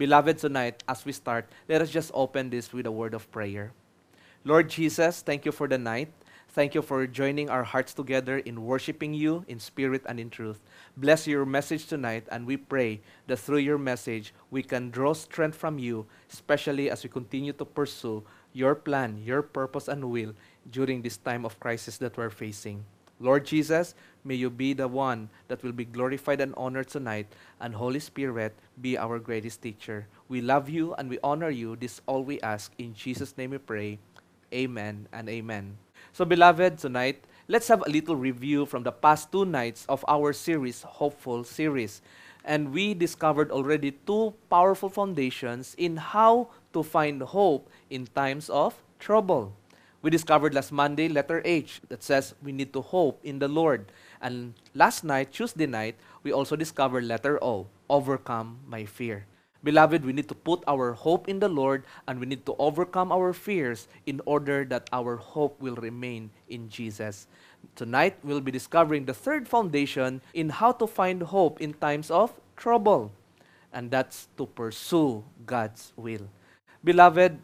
Beloved, tonight, as we start, let us just open this with a word of prayer. Lord Jesus, thank you for the night. Thank you for joining our hearts together in worshiping you in spirit and in truth. Bless your message tonight, and we pray that through your message we can draw strength from you, especially as we continue to pursue your plan, your purpose, and will during this time of crisis that we're facing. Lord Jesus, may you be the one that will be glorified and honored tonight, and Holy Spirit be our greatest teacher. We love you and we honor you. This all we ask. In Jesus' name we pray. Amen and amen. So, beloved, tonight, let's have a little review from the past two nights of our series, Hopeful Series. And we discovered already two powerful foundations in how to find hope in times of trouble. We discovered last Monday, letter H, that says we need to hope in the Lord. And last night, Tuesday night, we also discovered letter O, overcome my fear. Beloved, we need to put our hope in the Lord and we need to overcome our fears in order that our hope will remain in Jesus. Tonight, we'll be discovering the third foundation in how to find hope in times of trouble, and that's to pursue God's will. Beloved,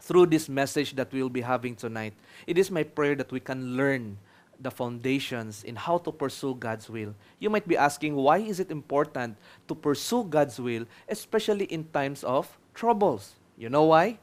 through this message that we'll be having tonight, it is my prayer that we can learn the foundations in how to pursue God's will. You might be asking, why is it important to pursue God's will, especially in times of troubles? You know why?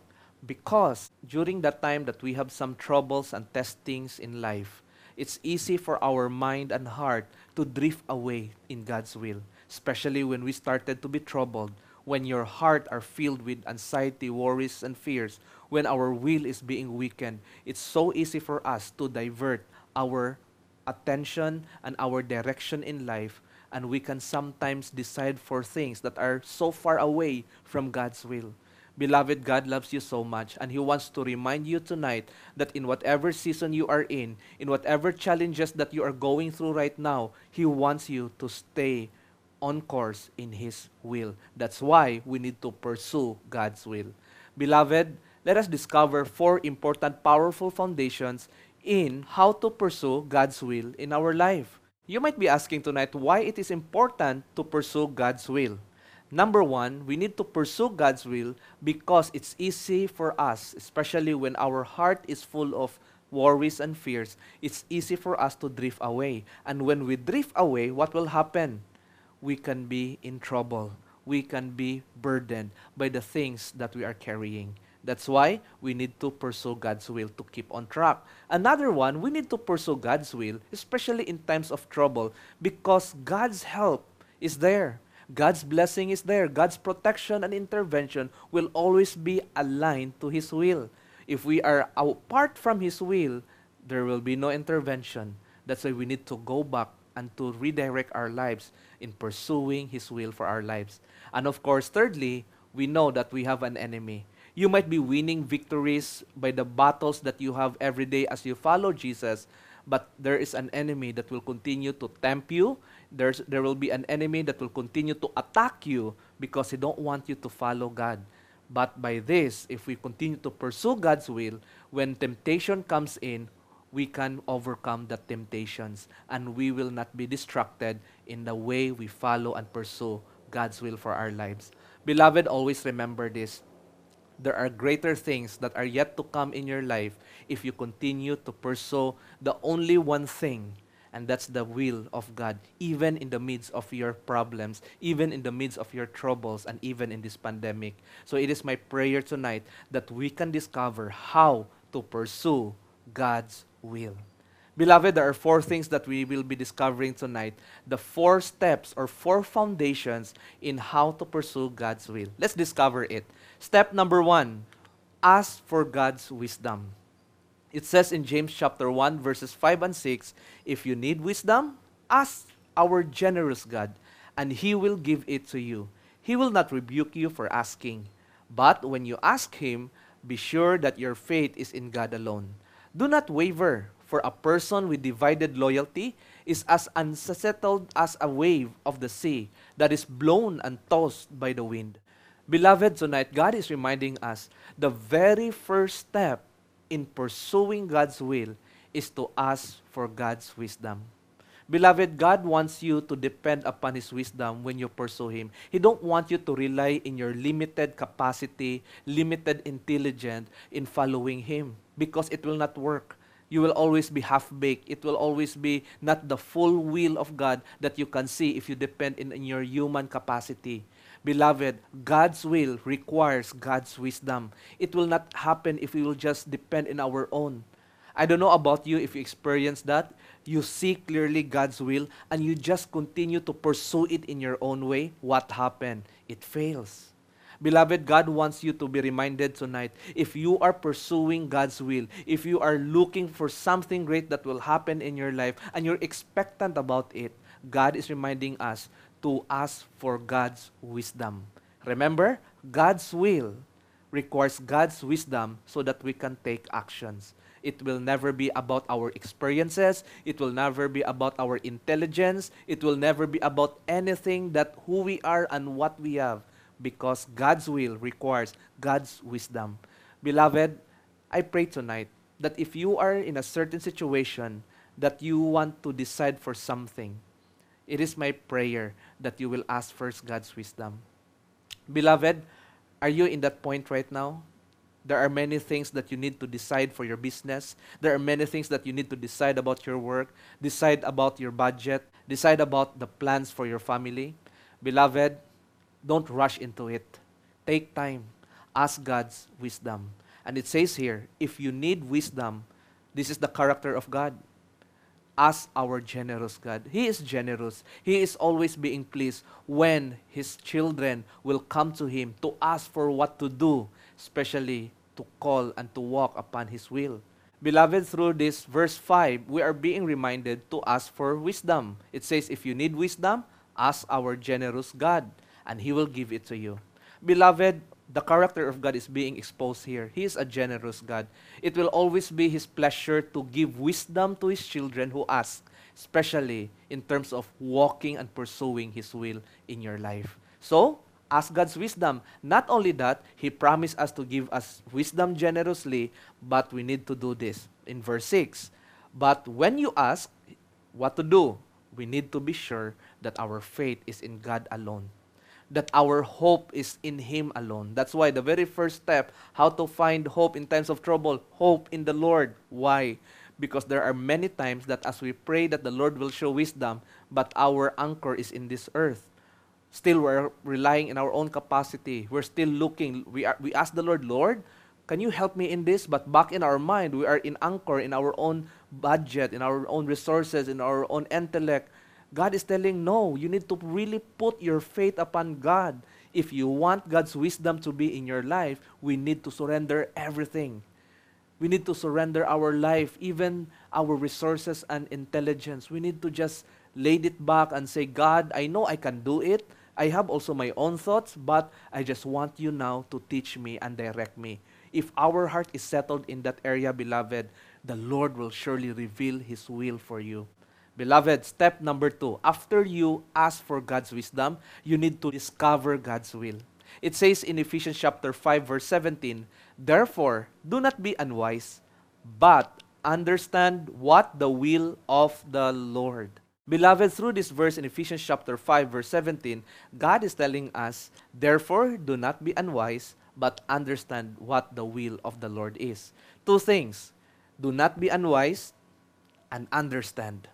Because during that time that we have some troubles and testings in life, it's easy for our mind and heart to drift away in God's will, especially when we started to be troubled, when your heart are filled with anxiety, worries, and fears, when our will is being weakened. It's so easy for us to divert our attention and our direction in life, and we can sometimes decide for things that are so far away from God's will. Beloved, God loves you so much, and He wants to remind you tonight that in whatever season you are in, in whatever challenges that you are going through right now, He wants you to stay on course in His will. That's why we need to pursue God's will. Beloved, let us discover four important, powerful foundations in how to pursue God's will in our life. You might be asking tonight why it is important to pursue God's will. Number one, we need to pursue God's will because it's easy for us, especially when our heart is full of worries and fears, it's easy for us to drift away. And when we drift away, what will happen? We can be in trouble. We can be burdened by the things that we are carrying. That's why we need to pursue God's will to keep on track. Another one, we need to pursue God's will, especially in times of trouble, because God's help is there. God's blessing is there. God's protection and intervention will always be aligned to His will. If we are apart from His will, there will be no intervention. That's why we need to go back and to redirect our lives in pursuing His will for our lives. And of course, thirdly, we know that we have an enemy. You might be winning victories by the battles that you have every day as you follow Jesus, but there is an enemy that will continue to tempt you. There's, there will be an enemy that will continue to attack you because he don't want you to follow God. But by this, if we continue to pursue God's will, when temptation comes in, we can overcome the temptations and we will not be distracted in the way we follow and pursue God's will for our lives. Beloved, always remember this there are greater things that are yet to come in your life if you continue to pursue the only one thing, and that's the will of God, even in the midst of your problems, even in the midst of your troubles, and even in this pandemic. So it is my prayer tonight that we can discover how to pursue God's will. Beloved, there are four things that we will be discovering tonight. The four steps or four foundations in how to pursue God's will. Let's discover it. Step number one ask for God's wisdom. It says in James chapter 1, verses 5 and 6 if you need wisdom, ask our generous God, and He will give it to you. He will not rebuke you for asking. But when you ask Him, be sure that your faith is in God alone. Do not waver for a person with divided loyalty is as unsettled as a wave of the sea that is blown and tossed by the wind. Beloved, tonight, God is reminding us the very first step in pursuing God's will is to ask for God's wisdom. Beloved, God wants you to depend upon His wisdom when you pursue Him. He don't want you to rely in your limited capacity, limited intelligence in following Him because it will not work. You will always be half-baked. It will always be not the full will of God that you can see if you depend in, in your human capacity. Beloved, God's will requires God's wisdom. It will not happen if we will just depend in our own. I don't know about you if you experience that. You see clearly God's will and you just continue to pursue it in your own way. What happened? It fails. Beloved, God wants you to be reminded tonight if you are pursuing God's will, if you are looking for something great that will happen in your life and you're expectant about it, God is reminding us to ask for God's wisdom. Remember, God's will requires God's wisdom so that we can take actions. It will never be about our experiences. It will never be about our intelligence. It will never be about anything that who we are and what we have because God's will requires God's wisdom. Beloved, I pray tonight that if you are in a certain situation that you want to decide for something, it is my prayer that you will ask first God's wisdom. Beloved, are you in that point right now? There are many things that you need to decide for your business. There are many things that you need to decide about your work, decide about your budget, decide about the plans for your family. Beloved, don't rush into it. Take time. Ask God's wisdom. And it says here, if you need wisdom, this is the character of God as our generous God. He is generous. He is always being pleased when His children will come to Him to ask for what to do, especially to call and to walk upon His will. Beloved, through this verse 5, we are being reminded to ask for wisdom. It says, if you need wisdom, ask our generous God, and He will give it to you. Beloved, the character of God is being exposed here. He is a generous God. It will always be His pleasure to give wisdom to His children who ask, especially in terms of walking and pursuing His will in your life. So, ask God's wisdom. Not only that, He promised us to give us wisdom generously, but we need to do this in verse 6. But when you ask what to do, we need to be sure that our faith is in God alone that our hope is in Him alone. That's why the very first step, how to find hope in times of trouble, hope in the Lord. Why? Because there are many times that as we pray that the Lord will show wisdom, but our anchor is in this earth. Still, we're relying in our own capacity. We're still looking. We, are, we ask the Lord, Lord, can you help me in this? But back in our mind, we are in anchor in our own budget, in our own resources, in our own intellect. God is telling, no, you need to really put your faith upon God. If you want God's wisdom to be in your life, we need to surrender everything. We need to surrender our life, even our resources and intelligence. We need to just lay it back and say, God, I know I can do it. I have also my own thoughts, but I just want you now to teach me and direct me. If our heart is settled in that area, beloved, the Lord will surely reveal His will for you. Beloved, step number two, after you ask for God's wisdom, you need to discover God's will. It says in Ephesians chapter 5 verse 17, Therefore, do not be unwise, but understand what the will of the Lord. Beloved, through this verse in Ephesians chapter 5 verse 17, God is telling us, Therefore, do not be unwise, but understand what the will of the Lord is. Two things. Do not be unwise and understand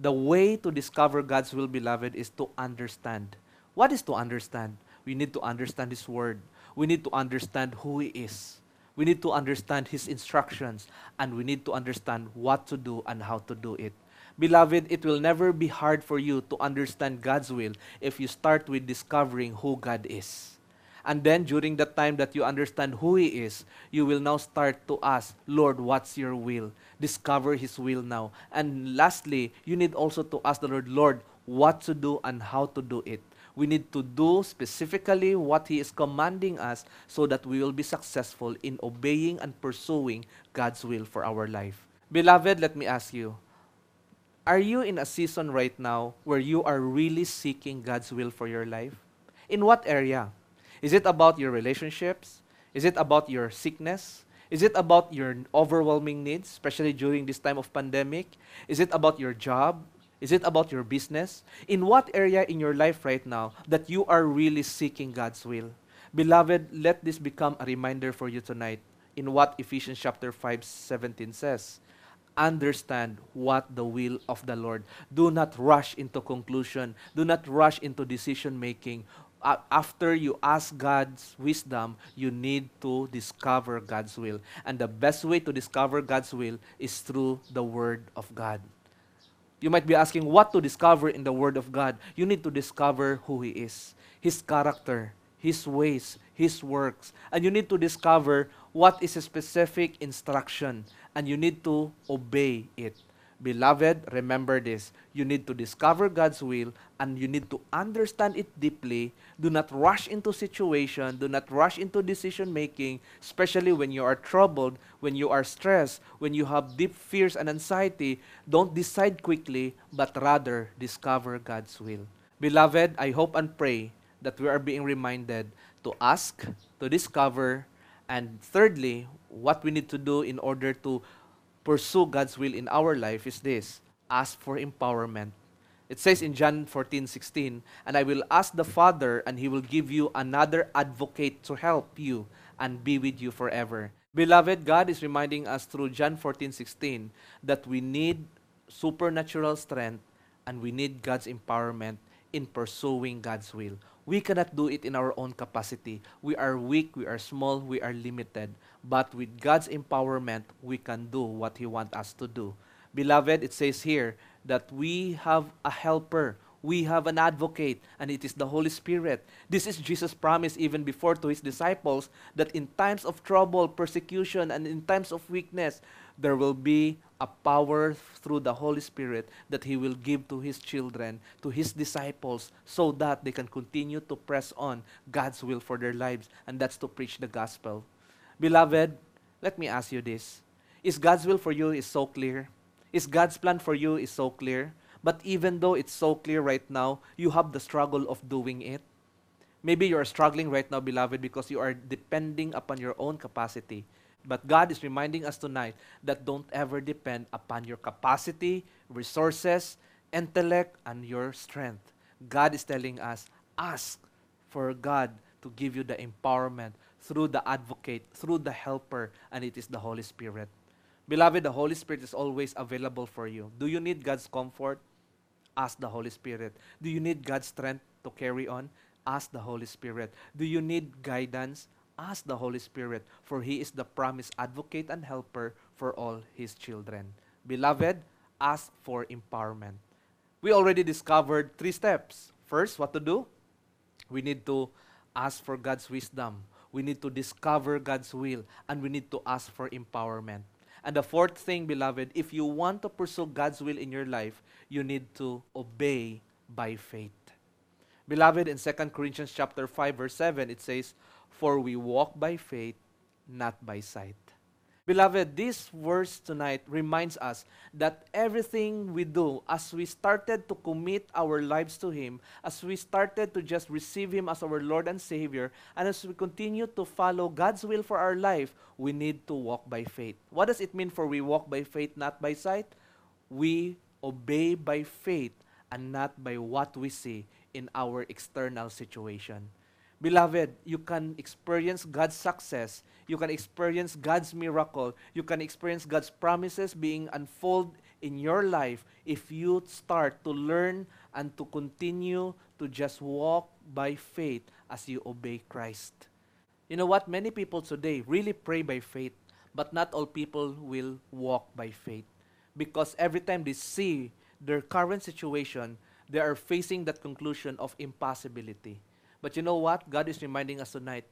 the way to discover God's will, beloved, is to understand. What is to understand? We need to understand His Word. We need to understand who He is. We need to understand His instructions. And we need to understand what to do and how to do it. Beloved, it will never be hard for you to understand God's will if you start with discovering who God is. And then during the time that you understand who He is, you will now start to ask, Lord, what's your will? Discover His will now. And lastly, you need also to ask the Lord, Lord, what to do and how to do it. We need to do specifically what He is commanding us so that we will be successful in obeying and pursuing God's will for our life. Beloved, let me ask you, are you in a season right now where you are really seeking God's will for your life? In what area? Is it about your relationships? Is it about your sickness? Is it about your overwhelming needs, especially during this time of pandemic? Is it about your job? Is it about your business? In what area in your life right now that you are really seeking God's will? Beloved, let this become a reminder for you tonight in what Ephesians chapter 5 17 says. Understand what the will of the Lord. Do not rush into conclusion. Do not rush into decision making. Uh, after you ask God's wisdom, you need to discover God's will. And the best way to discover God's will is through the Word of God. You might be asking what to discover in the Word of God. You need to discover who He is, His character, His ways, His works. And you need to discover what is a specific instruction, and you need to obey it. Beloved, remember this. You need to discover God's will and you need to understand it deeply. Do not rush into situation, do not rush into decision making, especially when you are troubled, when you are stressed, when you have deep fears and anxiety. Don't decide quickly, but rather discover God's will. Beloved, I hope and pray that we are being reminded to ask, to discover, and thirdly, what we need to do in order to pursue God's will in our life is this ask for empowerment. It says in John 14, 16, and I will ask the Father, and he will give you another advocate to help you and be with you forever. Beloved, God is reminding us through John 14, 16 that we need supernatural strength and we need God's empowerment in pursuing God's will. We cannot do it in our own capacity. We are weak, we are small, we are limited. But with God's empowerment, we can do what He wants us to do. Beloved, it says here that we have a helper, we have an advocate, and it is the Holy Spirit. This is Jesus' promise even before to His disciples that in times of trouble, persecution, and in times of weakness, there will be a power through the Holy Spirit that He will give to His children, to His disciples, so that they can continue to press on God's will for their lives, and that's to preach the gospel. Beloved, let me ask you this. Is God's will for you is so clear? Is God's plan for you is so clear? But even though it's so clear right now, you have the struggle of doing it. Maybe you are struggling right now, beloved, because you are depending upon your own capacity. But God is reminding us tonight that don't ever depend upon your capacity, resources, intellect, and your strength. God is telling us, ask for God to give you the empowerment through the advocate, through the helper, and it is the Holy Spirit. Beloved, the Holy Spirit is always available for you. Do you need God's comfort? Ask the Holy Spirit. Do you need God's strength to carry on? Ask the Holy Spirit. Do you need guidance? Ask the Holy Spirit, for He is the promised advocate and helper for all His children. Beloved, ask for empowerment. We already discovered three steps. First, what to do? We need to ask for God's wisdom we need to discover God's will, and we need to ask for empowerment. And the fourth thing, beloved, if you want to pursue God's will in your life, you need to obey by faith. Beloved, in 2 Corinthians chapter 5 verse 7 it says, "For we walk by faith, not by sight." Beloved, this verse tonight reminds us that everything we do, as we started to commit our lives to Him, as we started to just receive Him as our Lord and Savior, and as we continue to follow God's will for our life, we need to walk by faith. What does it mean for we walk by faith, not by sight? We obey by faith and not by what we see in our external situation. Beloved, you can experience God's success. You can experience God's miracle. You can experience God's promises being unfold in your life if you start to learn and to continue to just walk by faith as you obey Christ. You know what? Many people today really pray by faith, but not all people will walk by faith. Because every time they see their current situation, they are facing that conclusion of impossibility. But you know what? God is reminding us tonight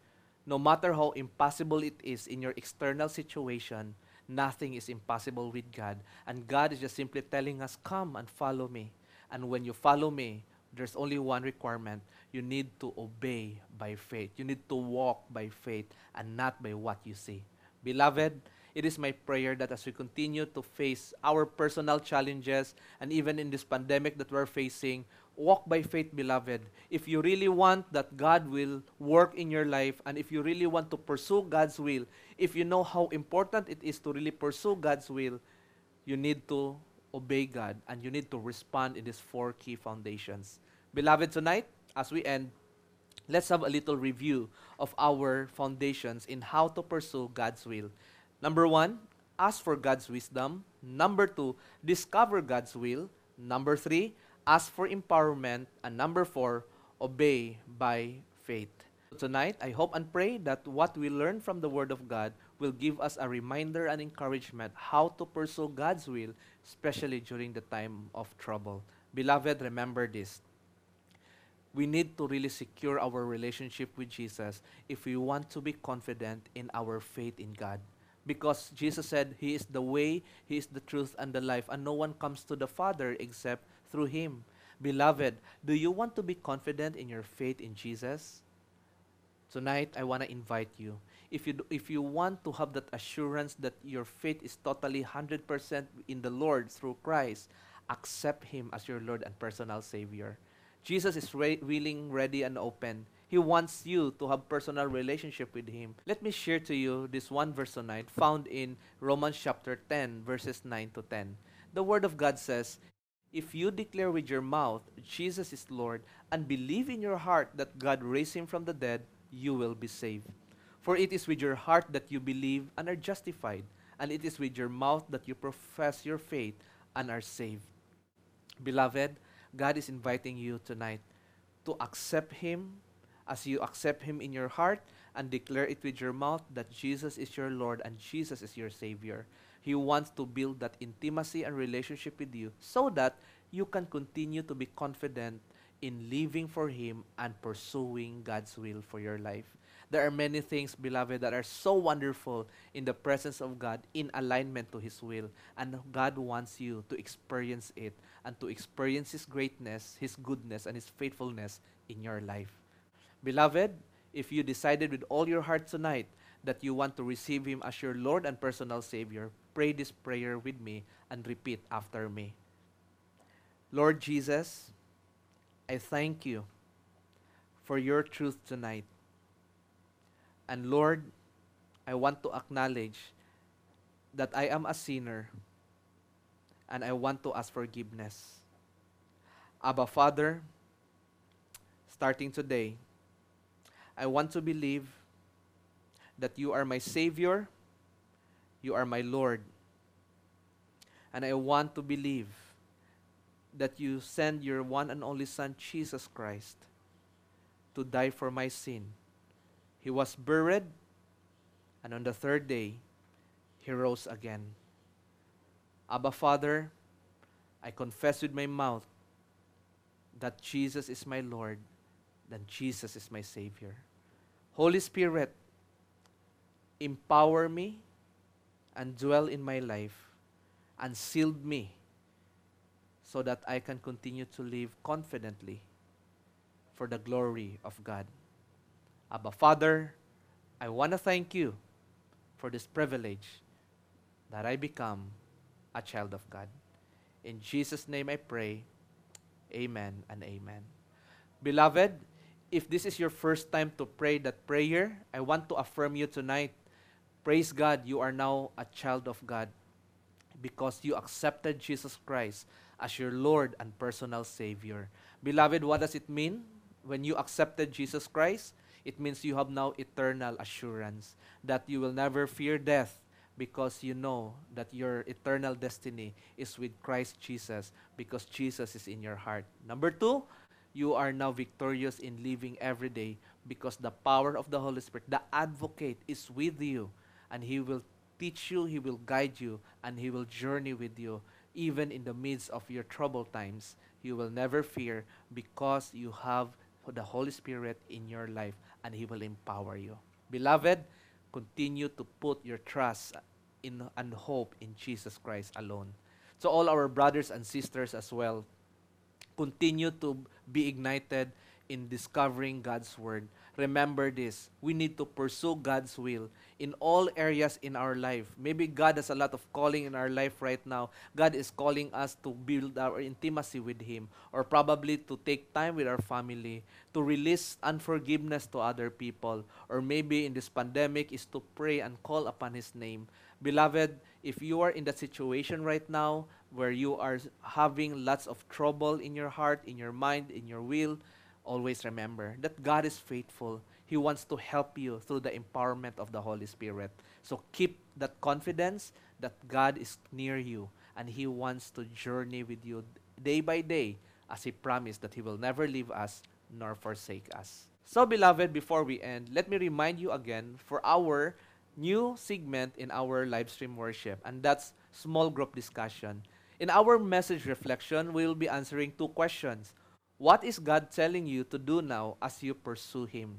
no matter how impossible it is in your external situation, nothing is impossible with God. And God is just simply telling us, Come and follow me. And when you follow me, there's only one requirement. You need to obey by faith. You need to walk by faith and not by what you see. Beloved, it is my prayer that as we continue to face our personal challenges and even in this pandemic that we're facing, walk by faith, beloved. If you really want that God will work in your life, and if you really want to pursue God's will, if you know how important it is to really pursue God's will, you need to obey God, and you need to respond in these four key foundations. Beloved, tonight, as we end, let's have a little review of our foundations in how to pursue God's will. Number one, ask for God's wisdom. Number two, discover God's will. Number three, ask for empowerment. And number four, obey by faith. Tonight, I hope and pray that what we learn from the Word of God will give us a reminder and encouragement how to pursue God's will, especially during the time of trouble. Beloved, remember this. We need to really secure our relationship with Jesus if we want to be confident in our faith in God. Because Jesus said, He is the way, He is the truth, and the life, and no one comes to the Father except through Him. Beloved, do you want to be confident in your faith in Jesus? Tonight, I want to invite you. If you, do, if you want to have that assurance that your faith is totally 100% in the Lord through Christ, accept Him as your Lord and personal Savior. Jesus is re- willing, ready, and open. He wants you to have personal relationship with Him. Let me share to you this one verse tonight found in Romans chapter 10, verses 9 to 10. The Word of God says, If you declare with your mouth Jesus is Lord and believe in your heart that God raised Him from the dead, you will be saved. For it is with your heart that you believe and are justified, and it is with your mouth that you profess your faith and are saved. Beloved, God is inviting you tonight to accept Him as you accept Him in your heart and declare it with your mouth that Jesus is your Lord and Jesus is your Savior. He wants to build that intimacy and relationship with you so that you can continue to be confident in living for Him and pursuing God's will for your life. There are many things, beloved, that are so wonderful in the presence of God in alignment to His will. And God wants you to experience it and to experience His greatness, His goodness, and His faithfulness in your life. Beloved, if you decided with all your heart tonight that you want to receive Him as your Lord and personal Savior, pray this prayer with me and repeat after me. Lord Jesus, I thank you for your truth tonight. And Lord, I want to acknowledge that I am a sinner and I want to ask forgiveness. Abba, Father, starting today, I want to believe that you are my Savior, you are my Lord, and I want to believe that you send your one and only Son, Jesus Christ, to die for my sin. He was buried, and on the third day, he rose again. Abba, Father, I confess with my mouth that Jesus is my Lord, that Jesus is my Savior. Holy Spirit, empower me and dwell in my life and shield me so that I can continue to live confidently for the glory of God. Abba, Father, I want to thank you for this privilege that I become a child of God. In Jesus' name I pray. Amen and amen. Beloved, if this is your first time to pray that prayer, I want to affirm you tonight. Praise God, you are now a child of God because you accepted Jesus Christ as your Lord and personal Savior. Beloved, what does it mean when you accepted Jesus Christ? It means you have now eternal assurance that you will never fear death because you know that your eternal destiny is with Christ Jesus because Jesus is in your heart. Number two, you are now victorious in living every day because the power of the Holy Spirit, the advocate, is with you and He will teach you, He will guide you, and He will journey with you even in the midst of your troubled times, you will never fear because you have the Holy Spirit in your life and He will empower you. Beloved, continue to put your trust in and hope in Jesus Christ alone. So all our brothers and sisters as well, continue to be ignited in discovering God's Word. Remember this we need to pursue God's will in all areas in our life. Maybe God has a lot of calling in our life right now. God is calling us to build our intimacy with Him, or probably to take time with our family, to release unforgiveness to other people, or maybe in this pandemic is to pray and call upon His name. Beloved, if you are in that situation right now where you are having lots of trouble in your heart, in your mind, in your will, always remember that God is faithful. He wants to help you through the empowerment of the Holy Spirit. So keep that confidence that God is near you and He wants to journey with you day by day as He promised that He will never leave us nor forsake us. So, beloved, before we end, let me remind you again for our new segment in our live stream worship, and that's small group discussion. In our message reflection, we will be answering two questions. What is God telling you to do now as you pursue Him?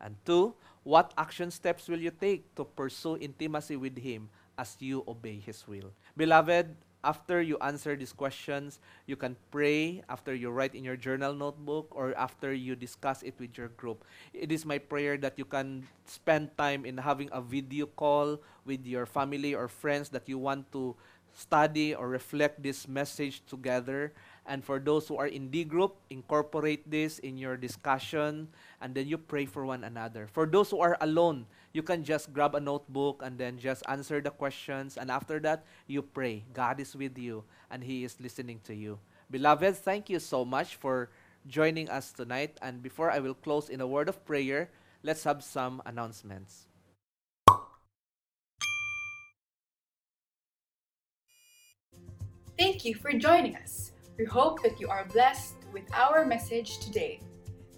And two, what action steps will you take to pursue intimacy with Him as you obey His will? Beloved, after you answer these questions, you can pray after you write in your journal notebook or after you discuss it with your group. It is my prayer that you can spend time in having a video call with your family or friends that you want to study or reflect this message together and for those who are in D group, incorporate this in your discussion and then you pray for one another. For those who are alone, you can just grab a notebook and then just answer the questions. And after that, you pray. God is with you and He is listening to you. Beloved, thank you so much for joining us tonight. And before I will close in a word of prayer, let's have some announcements. Thank you for joining us. We hope that you are blessed with our message today.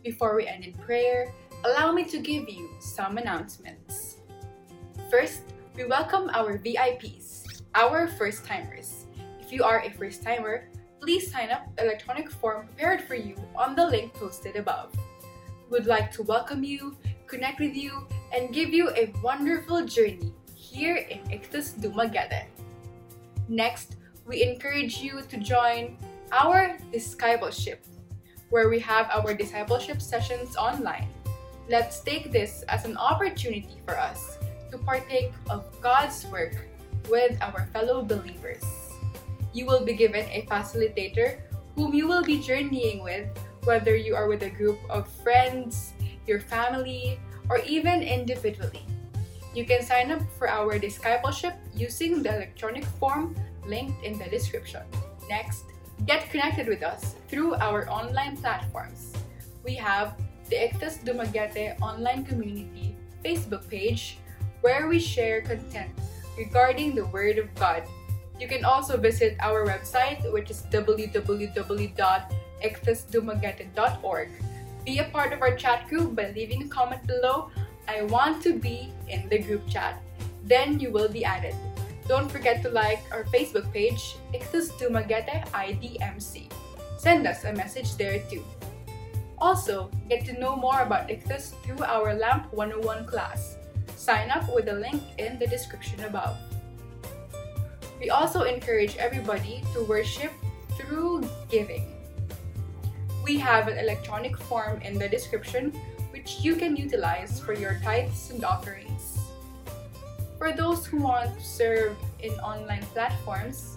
Before we end in prayer, allow me to give you some announcements. First, we welcome our VIPs, our first timers. If you are a first timer, please sign up the electronic form prepared for you on the link posted above. We would like to welcome you, connect with you, and give you a wonderful journey here in Ichthus Dumaguete. Next, we encourage you to join our discipleship, where we have our discipleship sessions online. Let's take this as an opportunity for us to partake of God's work with our fellow believers. You will be given a facilitator whom you will be journeying with, whether you are with a group of friends, your family, or even individually. You can sign up for our discipleship using the electronic form linked in the description. Next, Get connected with us through our online platforms. We have the Ichthus Dumaguete online community Facebook page where we share content regarding the Word of God. You can also visit our website, which is www.ichthusdumaguete.org. Be a part of our chat group by leaving a comment below. I want to be in the group chat. Then you will be added. Don't forget to like our Facebook page, Ichthus Dumaguete IDMC. Send us a message there too. Also, get to know more about Ichthus through our LAMP 101 class. Sign up with the link in the description above. We also encourage everybody to worship through giving. We have an electronic form in the description which you can utilize for your tithes and offerings. For those who want to serve in online platforms,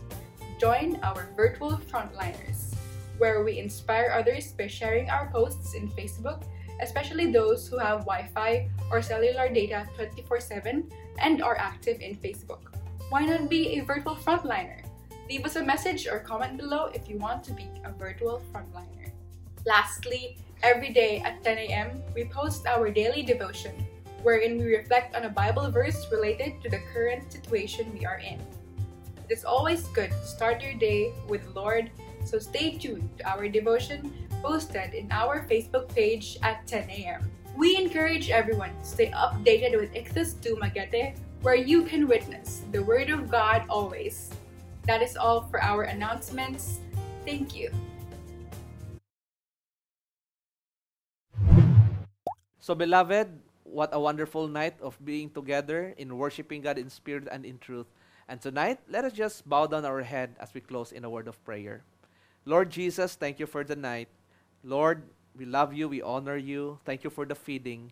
join our virtual frontliners, where we inspire others by sharing our posts in Facebook, especially those who have Wi Fi or cellular data 24 7 and are active in Facebook. Why not be a virtual frontliner? Leave us a message or comment below if you want to be a virtual frontliner. Lastly, every day at 10 a.m., we post our daily devotion wherein we reflect on a Bible verse related to the current situation we are in. It is always good to start your day with the Lord, so stay tuned to our devotion posted in our Facebook page at 10 a.m. We encourage everyone to stay updated with Ichthus Dumaguete, where you can witness the Word of God always. That is all for our announcements. Thank you. So, beloved, what a wonderful night of being together in worshiping God in spirit and in truth. And tonight, let us just bow down our head as we close in a word of prayer. Lord Jesus, thank you for the night. Lord, We love you. We honor you. Thank you for the feeding.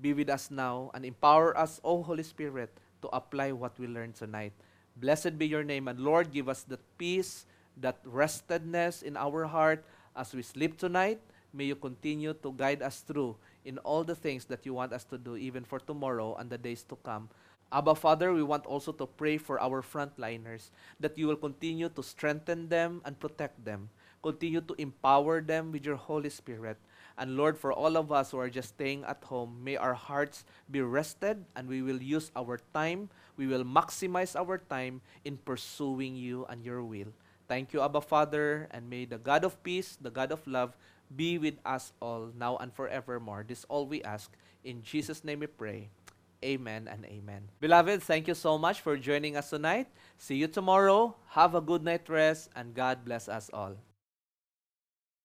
Be with us now and empower us, O Holy Spirit, to apply what we learned tonight. Blessed be your name. And Lord, give us that peace, that restedness in our heart as we sleep tonight. May you continue to guide us through in all the things that you want us to do, even for tomorrow and the days to come. Abba, Father, we want also to pray for our frontliners that you will continue to strengthen them and protect them. Continue to empower them with your Holy Spirit. And Lord, for all of us who are just staying at home, may our hearts be rested and we will use our time, we will maximize our time in pursuing you and your will. Thank you, Abba Father, and may the God of peace, the God of love, be with us all now and forevermore. This all we ask. In Jesus' name we pray. Amen and amen. Beloved, thank you so much for joining us tonight. See you tomorrow. Have a good night rest, and God bless us all.